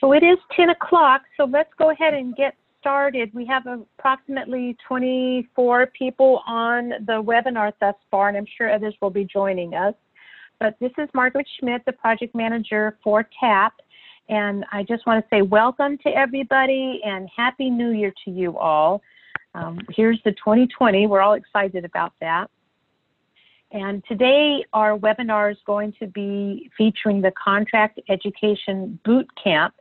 So it is 10 o'clock, so let's go ahead and get started. We have approximately 24 people on the webinar thus far, and I'm sure others will be joining us. But this is Margaret Schmidt, the project manager for TAP. And I just want to say welcome to everybody and Happy New Year to you all. Um, here's the 2020. We're all excited about that. And today our webinar is going to be featuring the Contract Education Boot Camp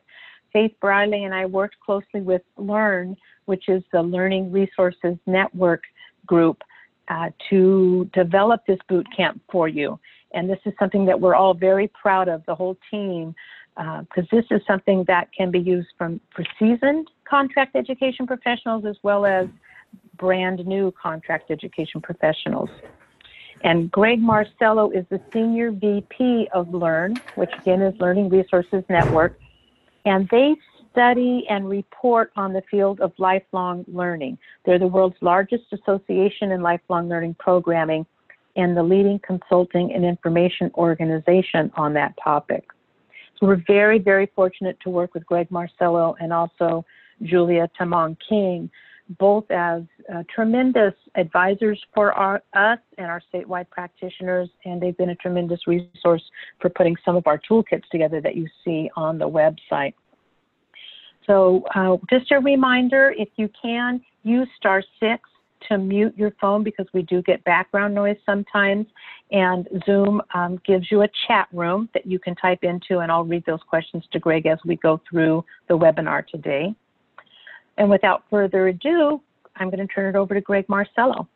Faith Briley and I worked closely with LERN, which is the Learning Resources Network group, uh, to develop this boot camp for you. And this is something that we're all very proud of, the whole team, because uh, this is something that can be used from for seasoned contract education professionals as well as brand new contract education professionals. And Greg Marcello is the Senior VP of LERN, which again is Learning Resources Network and they study and report on the field of lifelong learning. They're the world's largest association in lifelong learning programming and the leading consulting and information organization on that topic. So we're very, very fortunate to work with Greg Marcello and also Julia Tamang King, both as uh, tremendous advisors for our, us and our statewide practitioners, and they've been a tremendous resource for putting some of our toolkits together that you see on the website. So uh, just a reminder, if you can, use star six to mute your phone because we do get background noise sometimes. And Zoom um, gives you a chat room that you can type into, and I'll read those questions to Greg as we go through the webinar today. And without further ado, I'm going to turn it over to Greg Marcello.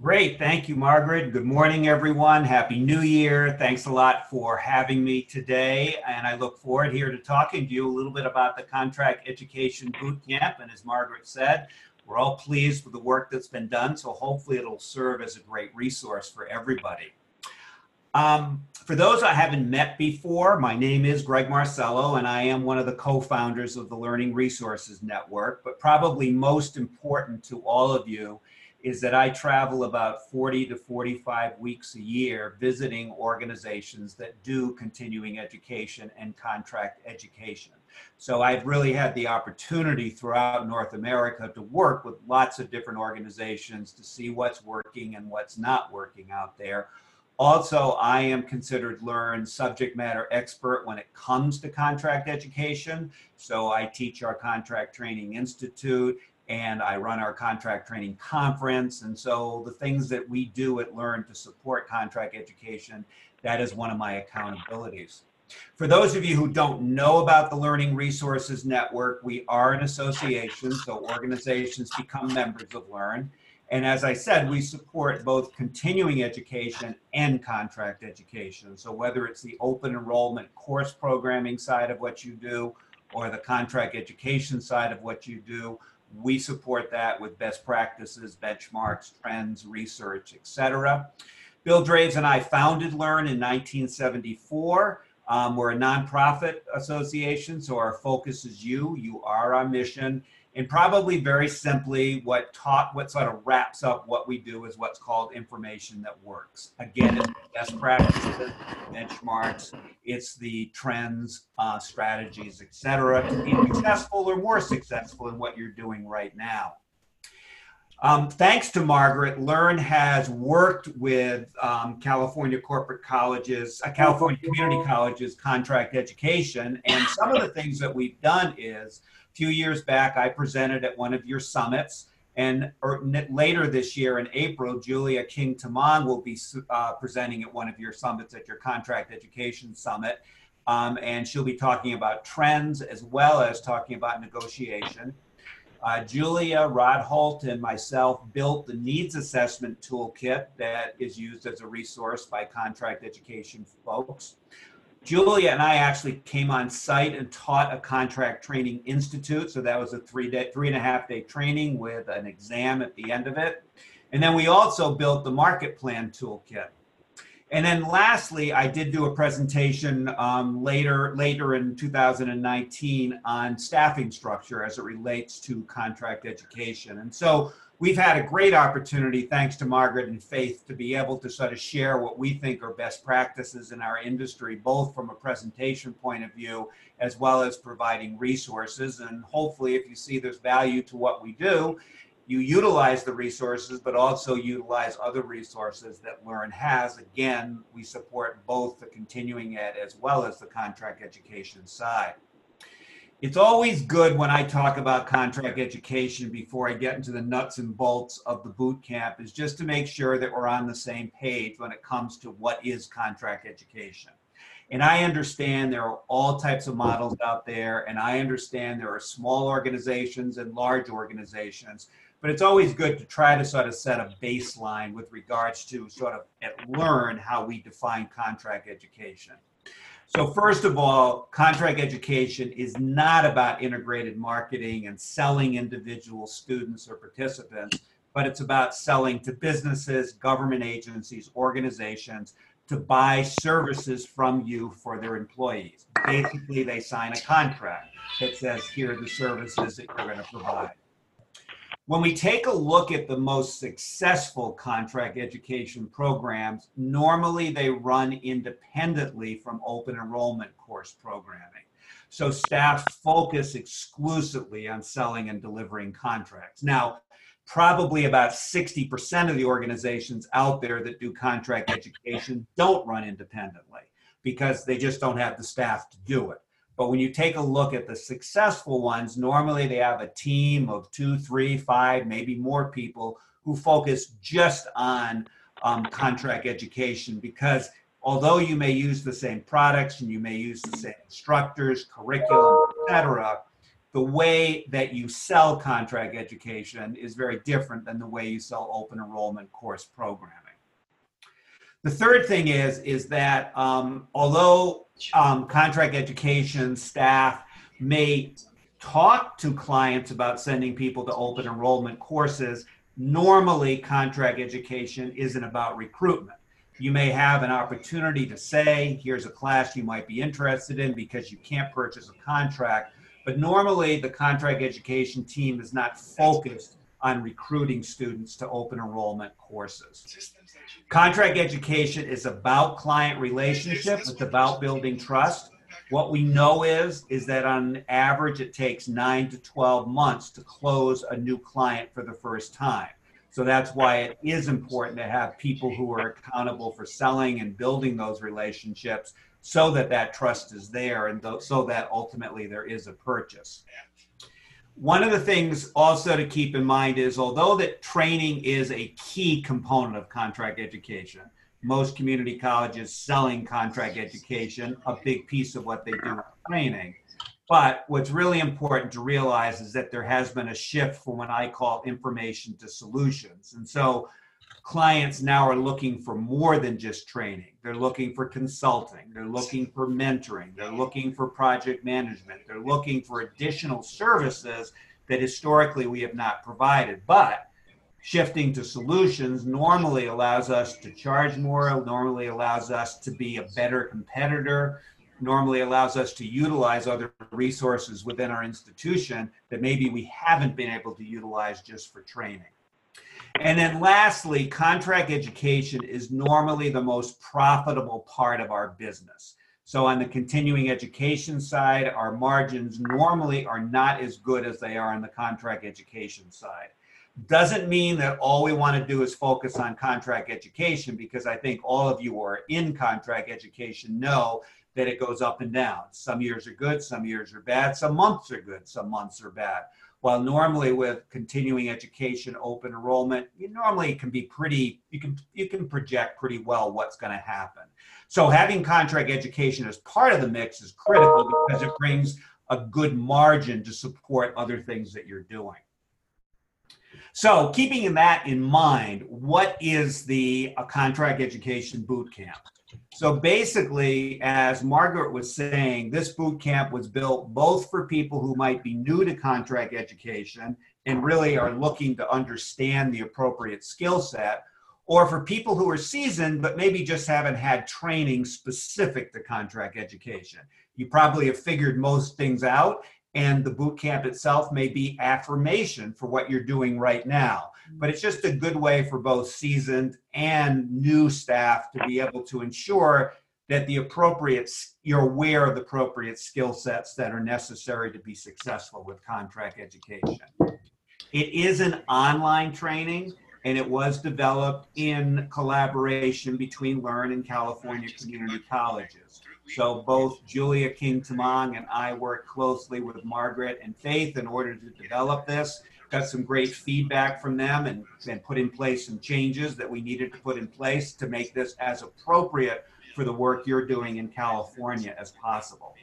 Great. Thank you, Margaret. Good morning, everyone. Happy New Year. Thanks a lot for having me today. And I look forward here to talking to you a little bit about the Contract Education Boot Camp. And as Margaret said, we're all pleased with the work that's been done. So hopefully it'll serve as a great resource for everybody. Um, for those I haven't met before, my name is Greg Marcello, and I am one of the co-founders of the Learning Resources Network. But probably most important to all of you is that I travel about 40 to 45 weeks a year visiting organizations that do continuing education and contract education. So I've really had the opportunity throughout North America to work with lots of different organizations to see what's working and what's not working out there. Also, I am considered LERN subject matter expert when it comes to contract education. So I teach our Contract Training Institute and I run our contract training conference. And so the things that we do at LERN to support contract education, that is one of my accountabilities. For those of you who don't know about the Learning Resources Network, we are an association, so organizations become members of LERN. And as I said, we support both continuing education and contract education. So whether it's the open enrollment course programming side of what you do, or the contract education side of what you do, we support that with best practices, benchmarks, trends, research, etc. Bill Draves and I founded LERN in 1974. Um, we're a nonprofit association, so our focus is you. You are our mission. And probably very simply, what taught, what sort of wraps up what we do is what's called information that works. Again, it's best practices, benchmarks, it's the trends, uh, strategies, etc., to be successful or more successful in what you're doing right now. Um, thanks to Margaret, LERN has worked with um, California corporate colleges, uh, California community colleges, contract education, and some of the things that we've done is few years back, I presented at one of your summits. And later this year in April, Julia King Tamang will be uh, presenting at one of your summits at your Contract Education Summit. Um, and she'll be talking about trends as well as talking about negotiation. Uh, Julia, Rod Holt, and myself built the needs assessment toolkit that is used as a resource by contract education folks. Julia and I actually came on site and taught a contract training institute. So that was a three day, three and a half day training with an exam at the end of it. And then we also built the market plan toolkit. And then lastly, I did do a presentation um, later, later in 2019 on staffing structure as it relates to contract education. And so we've had a great opportunity, thanks to Margaret and Faith, to be able to sort of share what we think are best practices in our industry, both from a presentation point of view as well as providing resources. And hopefully, if you see there's value to what we do, you utilize the resources, but also utilize other resources that LERN has. Again, we support both the continuing ed as well as the contract education side. It's always good when I talk about contract education before I get into the nuts and bolts of the boot camp is just to make sure that we're on the same page when it comes to what is contract education. And I understand there are all types of models out there, and I understand there are small organizations and large organizations, but it's always good to try to sort of set a baseline with regards to sort of learn how we define contract education. So first of all, contract education is not about integrated marketing and selling individual students or participants, but it's about selling to businesses, government agencies, organizations to buy services from you for their employees. Basically, they sign a contract that says, here are the services that you're going to provide. When we take a look at the most successful contract education programs, normally they run independently from open enrollment course programming. So staff focus exclusively on selling and delivering contracts. Now, probably about 60% of the organizations out there that do contract education don't run independently because they just don't have the staff to do it. But when you take a look at the successful ones, normally they have a team of two, three, five, maybe more people who focus just on um, contract education because although you may use the same products and you may use the same instructors, curriculum, etc., the way that you sell contract education is very different than the way you sell open enrollment course programming. The third thing is is that um, although um, contract education staff may talk to clients about sending people to open enrollment courses, normally contract education isn't about recruitment. You may have an opportunity to say, here's a class you might be interested in because you can't purchase a contract. But normally, the contract education team is not focused on recruiting students to open enrollment courses. Contract education is about client relationship. It's about building trust. What we know is is that on average it takes 9 to 12 months to close a new client for the first time. So that's why it is important to have people who are accountable for selling and building those relationships so that that trust is there and th- so that ultimately there is a purchase. One of the things also to keep in mind is although that training is a key component of contract education, most community colleges selling contract education, a big piece of what they do training. But what's really important to realize is that there has been a shift from what I call information to solutions. And so clients now are looking for more than just training. They're looking for consulting, they're looking for mentoring, they're looking for project management, they're looking for additional services that historically we have not provided. But shifting to solutions normally allows us to charge more, normally allows us to be a better competitor, normally allows us to utilize other resources within our institution that maybe we haven't been able to utilize just for training. And then lastly, contract education is normally the most profitable part of our business. So on the continuing education side, our margins normally are not as good as they are on the contract education side. Doesn't mean that all we want to do is focus on contract education because I think all of you who are in contract education know that it goes up and down. Some years are good, some years are bad, some months are good, some months are bad. While normally with continuing education, open enrollment, you normally can be pretty, you can you can project pretty well what's going to happen. So having contract education as part of the mix is critical because it brings a good margin to support other things that you're doing. So keeping that in mind, what is the contract education boot camp? So basically, as Margaret was saying, this boot camp was built both for people who might be new to contract education and really are looking to understand the appropriate skill set, or for people who are seasoned but maybe just haven't had training specific to contract education. You probably have figured most things out, and the boot camp itself may be affirmation for what you're doing right now. Mm-hmm. but it's just a good way for both seasoned and new staff to be able to ensure that the appropriate, you're aware of the appropriate skill sets that are necessary to be successful with contract education. It is an online training and it was developed in collaboration between LERN and California Community Colleges. So both Julia King Tamang and I worked closely with Margaret and Faith in order to develop this. Got some great feedback from them and, and put in place some changes that we needed to put in place to make this as appropriate for the work you're doing in California as possible.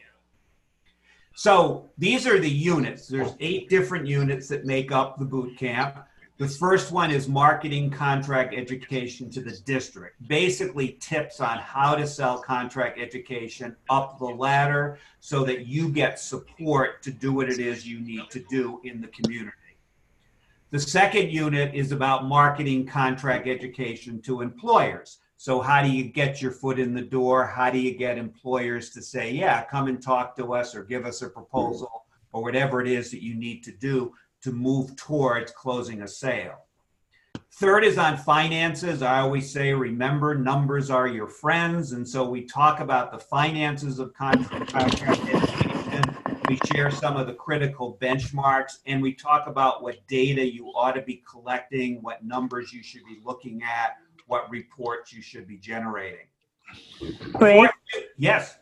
So these are the units. There's eight different units that make up the boot camp. The first one is marketing contract education to the district. Basically, tips on how to sell contract education up the ladder so that you get support to do what it is you need to do in the community. The second unit is about marketing contract education to employers. So, how do you get your foot in the door? How do you get employers to say, yeah, come and talk to us or give us a proposal or whatever it is that you need to do to move towards closing a sale. Third is on finances. I always say, remember, numbers are your friends. And so we talk about the finances of contract education. We share some of the critical benchmarks and we talk about what data you ought to be collecting, what numbers you should be looking at, what reports you should be generating. Great. Yes.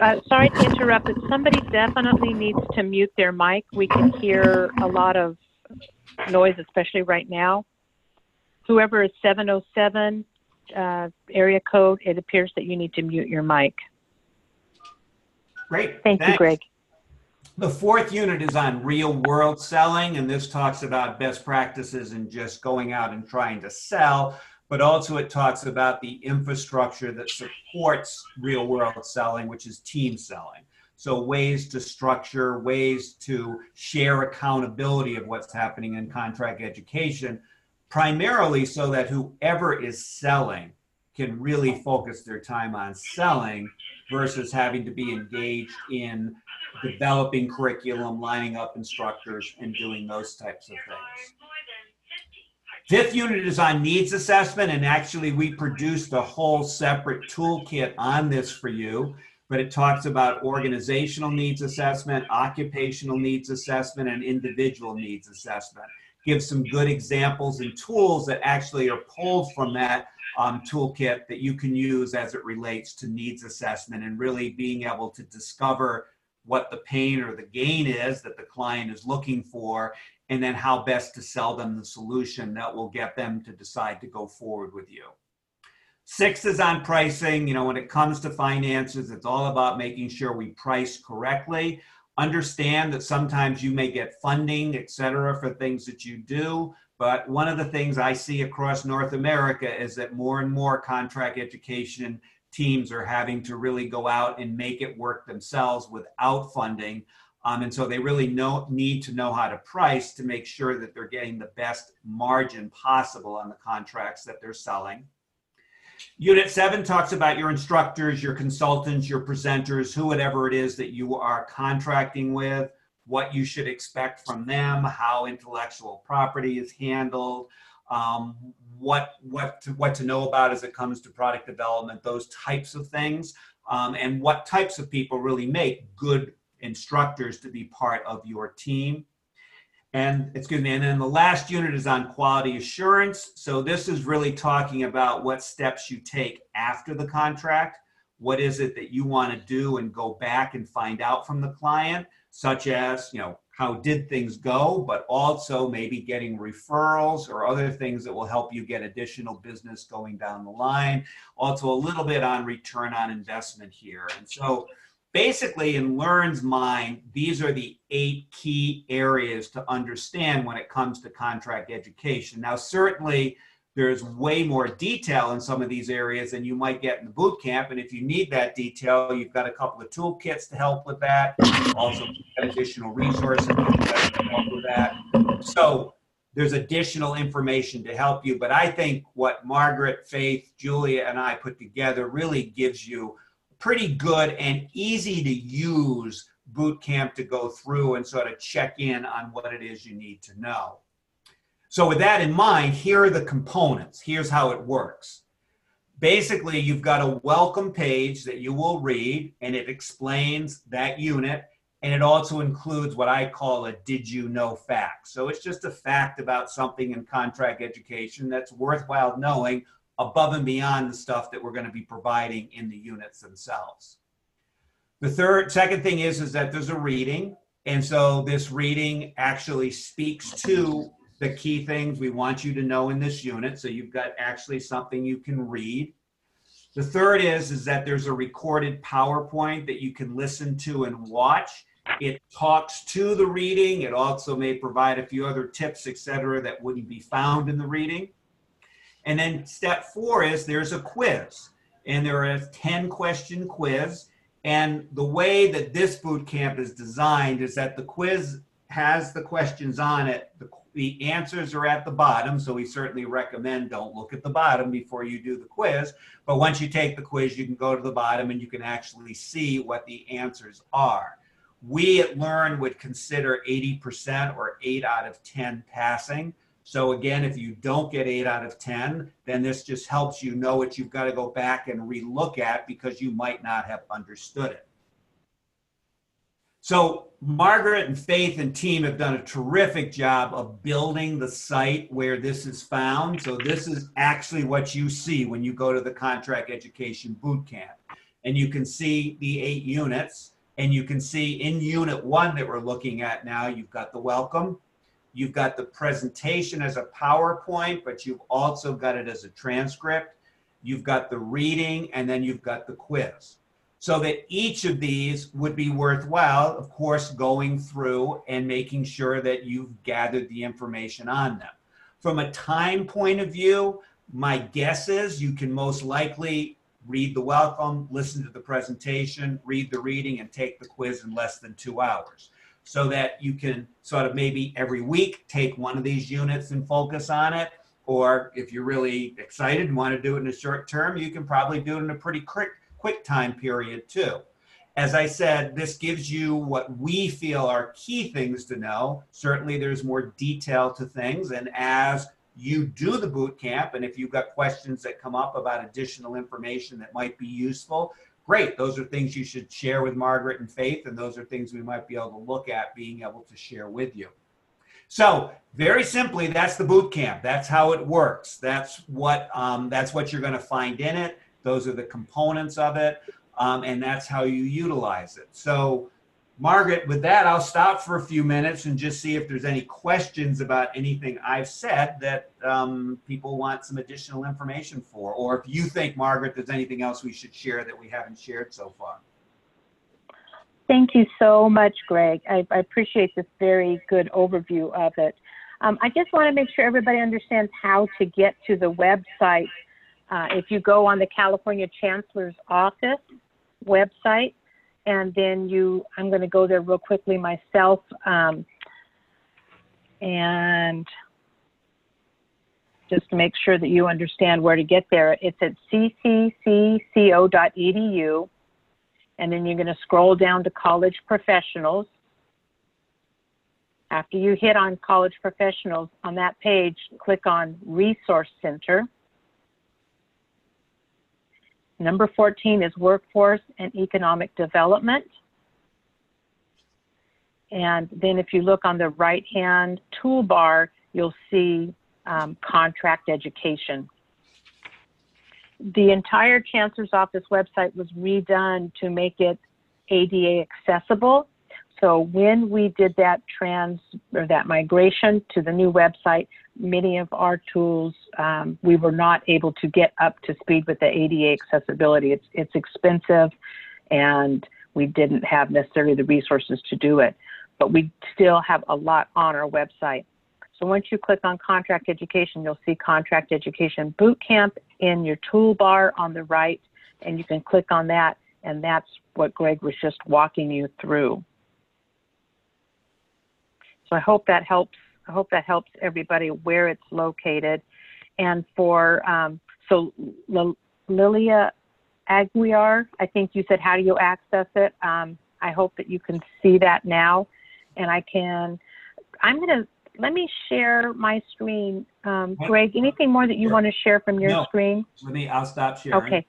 Uh, sorry to interrupt, but somebody definitely needs to mute their mic. We can hear a lot of noise, especially right now. Whoever is 707 uh, area code, it appears that you need to mute your mic. Great. Thank Thanks. you, Greg. The fourth unit is on real world selling, and this talks about best practices and just going out and trying to sell but also it talks about the infrastructure that supports real world selling, which is team selling. So, ways to structure, ways to share accountability of what's happening in contract education, primarily so that whoever is selling can really focus their time on selling versus having to be engaged in developing curriculum, lining up instructors, and doing those types of things. Fifth unit is on needs assessment, and actually, we produced a whole separate toolkit on this for you. But it talks about organizational needs assessment, occupational needs assessment, and individual needs assessment. Gives some good examples and tools that actually are pulled from that um, toolkit that you can use as it relates to needs assessment and really being able to discover what the pain or the gain is that the client is looking for and then how best to sell them the solution that will get them to decide to go forward with you. Six is on pricing. You know, when it comes to finances, it's all about making sure we price correctly. Understand that sometimes you may get funding, et cetera, for things that you do. But one of the things I see across North America is that more and more contract education teams are having to really go out and make it work themselves without funding. Um, and so they really know, need to know how to price to make sure that they're getting the best margin possible on the contracts that they're selling. Unit seven talks about your instructors, your consultants, your presenters, whoever it is that you are contracting with, what you should expect from them, how intellectual property is handled, um, what what to, what to know about as it comes to product development, those types of things, um, and what types of people really make good instructors to be part of your team. And excuse me, and then the last unit is on quality assurance. So this is really talking about what steps you take after the contract. What is it that you want to do and go back and find out from the client, such as, you know, how did things go, but also maybe getting referrals or other things that will help you get additional business going down the line. Also, a little bit on return on investment here. And so basically in LERN's mind, these are the eight key areas to understand when it comes to contract education. Now, certainly there's way more detail in some of these areas than you might get in the boot camp. And if you need that detail, you've got a couple of toolkits to help with that. Also, additional resources to help with that. So there's additional information to help you. But I think what Margaret, Faith, Julia, and I put together really gives you pretty good and easy to use boot camp to go through and sort of check in on what it is you need to know. So with that in mind, here are the components. Here's how it works. Basically, you've got a welcome page that you will read and it explains that unit and it also includes what I call a did you know fact. So it's just a fact about something in contract education that's worthwhile knowing above and beyond the stuff that we're going to be providing in the units themselves. The third, second thing is, is that there's a reading. And so this reading actually speaks to the key things we want you to know in this unit. So you've got actually something you can read. The third is, is that there's a recorded PowerPoint that you can listen to and watch. It talks to the reading. It also may provide a few other tips, et cetera, that wouldn't be found in the reading. And then step four is there's a quiz. And there a 10 question quiz. And the way that this boot camp is designed is that the quiz has the questions on it. The, the answers are at the bottom. So we certainly recommend don't look at the bottom before you do the quiz. But once you take the quiz, you can go to the bottom and you can actually see what the answers are we at LERN would consider 80% or 8 out of 10 passing. So again, if you don't get 8 out of 10, then this just helps you know what you've got to go back and relook at because you might not have understood it. So Margaret and Faith and team have done a terrific job of building the site where this is found. So this is actually what you see when you go to the Contract Education Bootcamp. And you can see the eight units. And you can see in unit one that we're looking at now, you've got the welcome, you've got the presentation as a PowerPoint, but you've also got it as a transcript. You've got the reading, and then you've got the quiz. So that each of these would be worthwhile, of course, going through and making sure that you've gathered the information on them. From a time point of view, my guess is you can most likely read the welcome, listen to the presentation, read the reading, and take the quiz in less than two hours. So that you can sort of maybe every week take one of these units and focus on it. Or if you're really excited and want to do it in a short term, you can probably do it in a pretty quick, quick time period too. As I said, this gives you what we feel are key things to know. Certainly, there's more detail to things. And as you do the boot camp and if you've got questions that come up about additional information that might be useful great. Those are things you should share with margaret and faith and those are things we might be able to look at being able to share with you. So very simply that's the boot camp. That's how it works. That's what um, that's what you're going to find in it. Those are the components of it um, and that's how you utilize it. So Margaret, with that, I'll stop for a few minutes and just see if there's any questions about anything I've said that um, people want some additional information for, or if you think, Margaret, there's anything else we should share that we haven't shared so far. Thank you so much, Greg. I, I appreciate this very good overview of it. Um, I just want to make sure everybody understands how to get to the website. Uh, if you go on the California Chancellor's Office website, and then you, I'm going to go there real quickly myself. Um, and just to make sure that you understand where to get there, it's at cccco.edu. And then you're going to scroll down to college professionals. After you hit on college professionals on that page, click on resource center. Number 14 is workforce and economic development. And then if you look on the right hand toolbar, you'll see um, contract education. The entire Chancellor's Office website was redone to make it ADA accessible. So when we did that trans or that migration to the new website, many of our tools um, we were not able to get up to speed with the ADA accessibility. It's it's expensive, and we didn't have necessarily the resources to do it. But we still have a lot on our website. So once you click on contract education, you'll see contract education bootcamp in your toolbar on the right, and you can click on that, and that's what Greg was just walking you through. So I hope that helps. I hope that helps everybody where it's located. And for um, so L- Lilia Aguiar, I think you said how do you access it? Um, I hope that you can see that now, and I can. I'm going to let me share my screen. Um, Greg, anything more that you Sure. want to share from your No. screen? Let me, I'll stop sharing. Okay.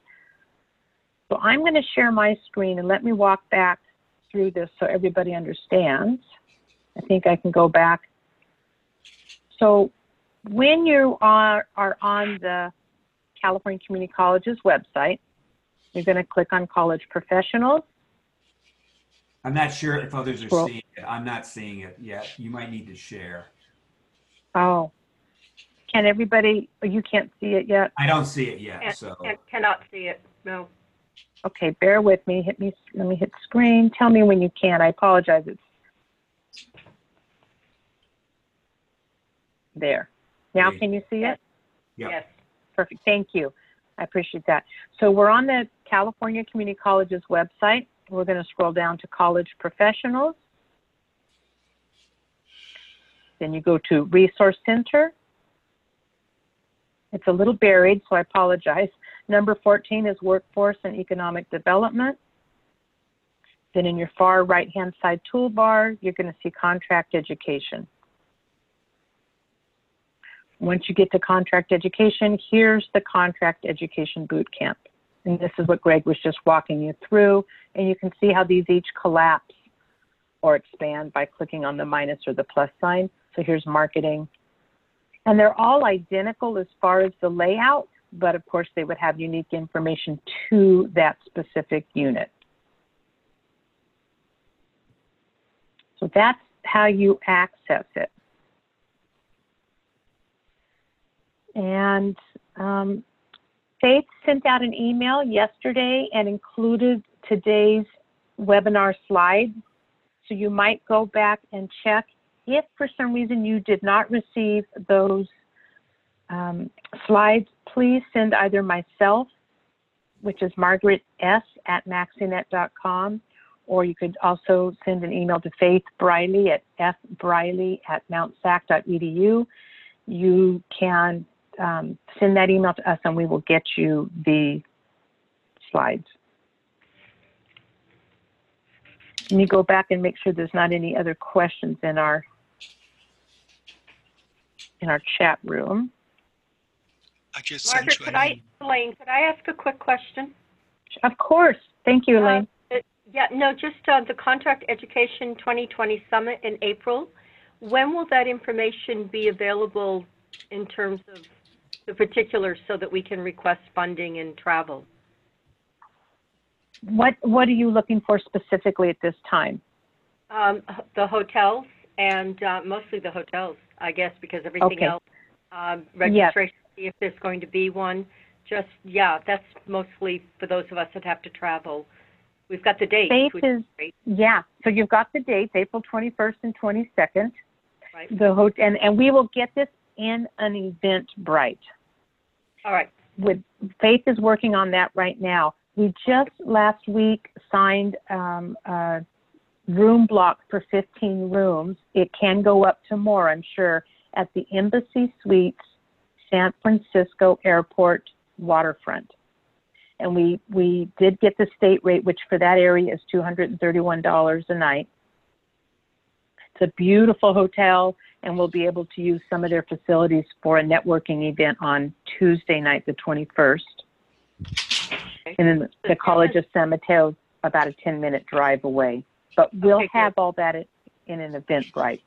So I'm going to share my screen and let me walk back through this so everybody understands. I think I can go back. So when you are, are on the California Community College's website, you're going to click on College Professionals. I'm not sure if others are Scroll. seeing it. I'm not seeing it yet. You might need to share. Oh, can everybody, oh, you can't see it yet? I don't see it yet, Can't- so. can't- Cannot see it, no. Okay, bear with me. Hit me, let me hit screen. Tell me when you can. I apologize. It's there. Now, Great. can you see it? Yep. Yes. Perfect. Thank you. I appreciate that. So we're on the California Community College's website. We're going to scroll down to College Professionals. Then you go to Resource Center. It's a little buried, so I apologize. Number 14 is Workforce and Economic Development. Then in your far right-hand side toolbar, you're going to see Contract Education. Once you get to contract education, here's the contract education boot camp. And this is what Greg was just walking you through. And you can see how these each collapse or expand by clicking on the minus or the plus sign. So here's marketing. And they're all identical as far as the layout, but of course they would have unique information to that specific unit. So that's how you access it. And um, Faith sent out an email yesterday and included today's webinar slides. So you might go back and check. If for some reason you did not receive those um, slides, please send either myself, which is Margaret S. at maxinet.com, or you could also send an email to Faith Briley at fbriley at mountsac.edu. You can um, send that email to us and we will get you the slides. Let me go back and make sure there's not any other questions in our in our chat room. I just Margaret, could I. Elaine, could I ask a quick question? Of course. Thank you, Elaine. Uh, Yeah, no, just uh, the Contract Education 2020 Summit in April. When will that information be available in terms of the particulars so that we can request funding and travel? what what are you looking for specifically at this time? Um, h- The hotels and uh, mostly the hotels, I guess, because everything Okay. else, um, registration, if there's going to be one, just, yeah, that's mostly for those of us that have to travel. We've got the dates, Faith which is great, yeah. So you've got the dates, April 21st and 22nd. right? The hot and and we will get this in an Eventbrite. All right, with Faith is working on that right now. We just last week signed um, a room block for 15 rooms. It can go up to more, I'm sure, at the Embassy Suites, San Francisco Airport waterfront. And we we did get the state rate, which for that area is $231 a night. It's a beautiful hotel, and we'll be able to use some of their facilities for a networking event on Tuesday night, the 21st. And then the- College of San Mateo, about a 10 minute drive away. But we'll Okay, have all that in- in an Eventbrite.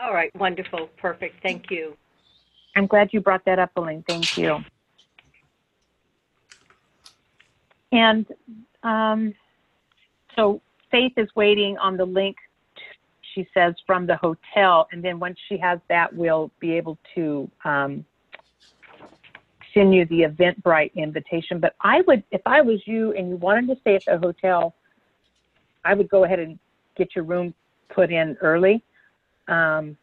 all right, wonderful, perfect, thank you. I'm glad you brought that up, Elaine. Thank you. And um, so Faith is waiting on the link, she says, from the hotel. And then once she has that, we'll be able to um, send you the Eventbrite invitation. But I would, if I was you and you wanted to stay at the hotel, I would go ahead and get your room put in early. Um,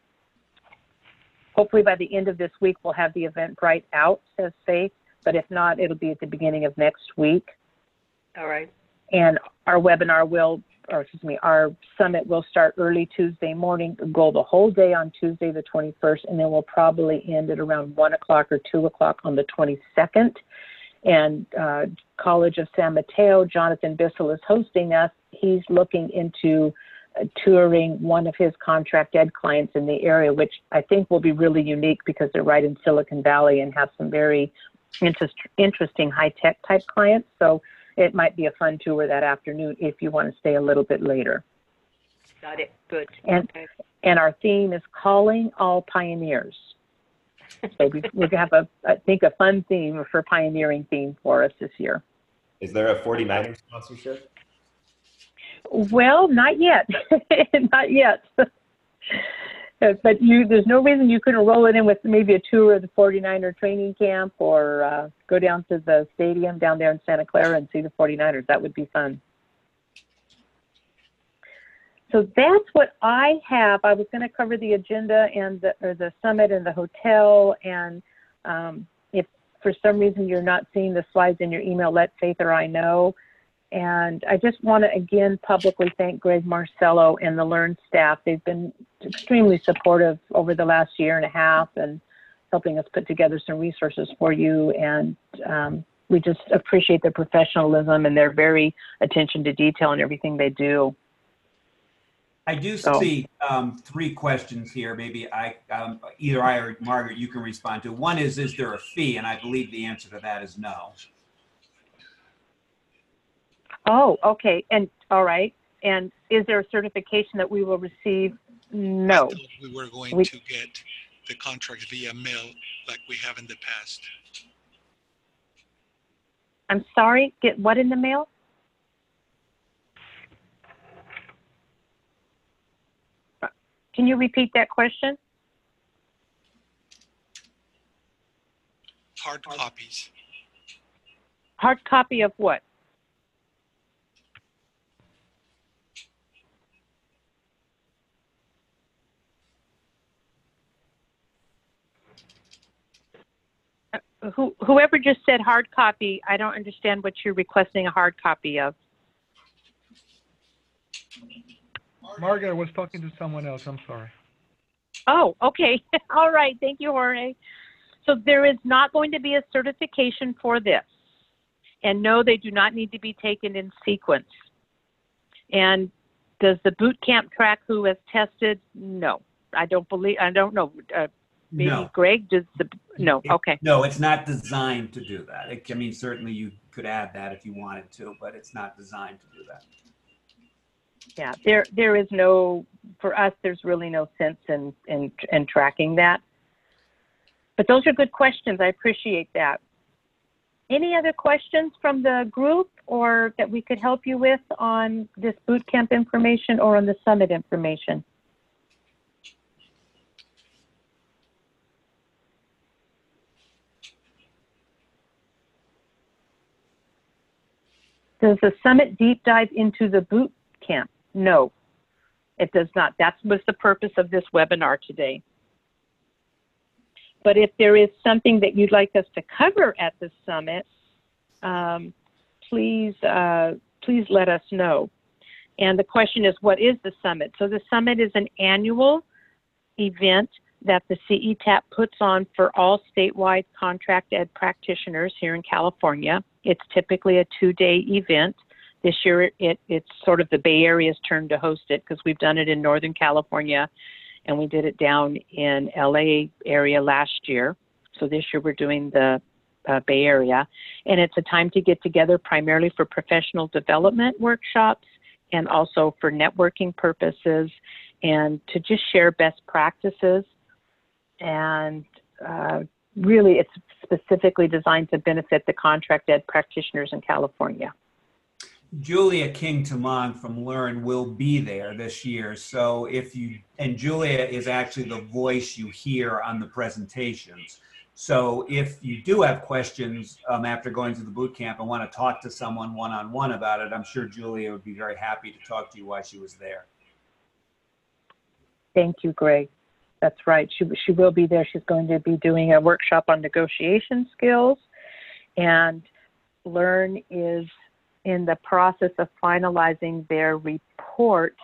hopefully by the end of this week, we'll have the Eventbrite out, says Faith. But if not, it'll be at the beginning of next week. All right, And our webinar will, or excuse me, our summit will start early Tuesday morning, go the whole day on Tuesday, the 21st, and then we'll probably end at around 1 o'clock or 2 o'clock on the 22nd. And uh, College of San Mateo, Jonathan Bissell is hosting us. He's looking into touring one of his contract ed clients in the area, which I think will be really unique because they're right in Silicon Valley and have some very interest, interesting high tech type clients. So it might be a fun tour that afternoon if you want to stay a little bit later. Got it, good. And Okay. and our theme is calling all pioneers. So we, we're have a, I think, a fun theme for pioneering theme for us this year. Is there a 49er sponsorship? Well, not yet, not yet. But you, there's no reason you couldn't roll it in with maybe a tour of the 49er training camp or uh, go down to the stadium down there in Santa Clara and see the 49ers. That would be fun. So that's what I have. I was going to cover the agenda and the, or the summit and the hotel. And um, if for some reason you're not seeing the slides in your email, let Faith or I know. And I just want to again publicly thank Greg Marcello and the LERN staff. They've been extremely supportive over the last year and a half and helping us put together some resources for you. And um, we just appreciate their professionalism and their very attention to detail in everything they do. I do So- see um, three questions here. Maybe I, um, either I or Margaret, you can respond to. One is, is there a fee? And I believe the answer to that is no. Oh, okay. And all right. And is there a certification that we will receive? No. Thought We were going We- to get the contract via mail like we have in the past. I'm sorry. Get what in the mail? Can you repeat that question? Hard copies. Hard copy of what? Uh, Who, whoever just said hard copy, I don't understand what you're requesting a hard copy of. Margaret, I was talking to someone else. I'm sorry. Oh, okay. All right. Thank you, Jorge. So there is not going to be a certification for this. And no, they do not need to be taken in sequence. And does the boot camp track who has tested? No, I don't believe, I don't know. Uh, maybe No. Greg does the, no, It- okay. No, it's not designed to do that. It, I mean, certainly you could add that if you wanted to, but it's not designed to do that. Yeah, there, there is no, for us, there's really no sense in, in, in tracking that. But those are good questions. I appreciate that. Any other questions from the group or that we could help you with on this boot camp information or on the summit information? Does the summit deep dive into the boot camp? No, it does not. That was the purpose of this webinar today. But if there is something that you'd like us to cover at the summit, um, please, uh, please let us know. And the question is, what is the summit? So the summit is an annual event that the CETAP puts on for all statewide contract ed practitioners here in California. It's typically a two-day event. This year, it, it's sort of the Bay Area's turn to host it because we've done it in Northern California and we did it down in LA area last year. So this year we're doing the uh, Bay Area. And it's a time to get together primarily for professional development workshops and also for networking purposes and to just share best practices. And uh, really, it's specifically designed to benefit the contract ed practitioners in California. Julia King Tamang from LERN will be there this year. So if you, and Julia is actually the voice you hear on the presentations. So if you do have questions um, after going to the boot camp and want to talk to someone one-on-one about it, I'm sure Julia would be very happy to talk to you while she was there. Thank you, Greg. That's right. She, she will be there. She's going to be doing a workshop on negotiation skills. And LERN is in the process of finalizing their report.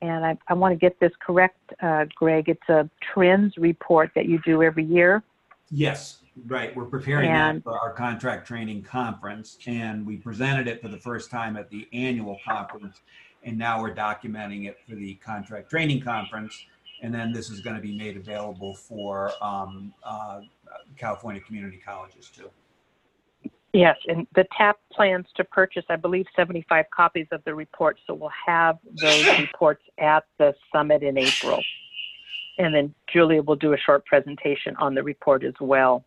And I, I want to get this correct, uh, Greg. It's a trends report that you do every year. Yes, right. We're preparing And- that for our contract training conference, and we presented it for the first time at the annual conference. And now we're documenting it for the contract training conference. And then this is going to be made available for um, uh, California community colleges too. Yes, and the TAP plans to purchase, I believe, 75 copies of the report, so we'll have those reports at the summit in April. And then Julia will do a short presentation on the report as well.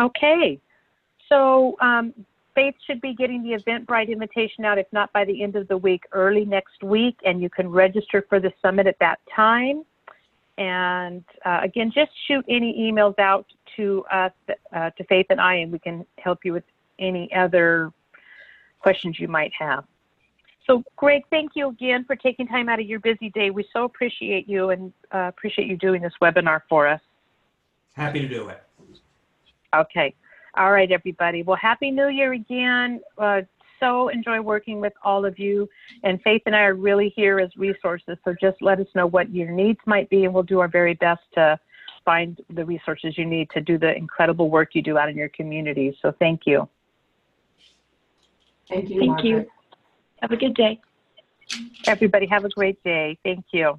Okay, so um, Faith should be getting the Eventbrite invitation out, if not by the end of the week, early next week, and you can register for the summit at that time. And uh, again, just shoot any emails out to us, uh, to Faith and I, and we can help you with any other questions you might have. So, Greg, thank you again for taking time out of your busy day. We so appreciate you and uh, appreciate you doing this webinar for us. Happy to do it. Okay. All right, everybody. Well, Happy New Year again. Uh, so enjoy working with all of you. And Faith and I are really here as resources. So just let us know what your needs might be, and we'll do our very best to find the resources you need to do the incredible work you do out in your communities. So thank you. Thank you, Thank you. Have a good day. Everybody, have a great day. Thank you.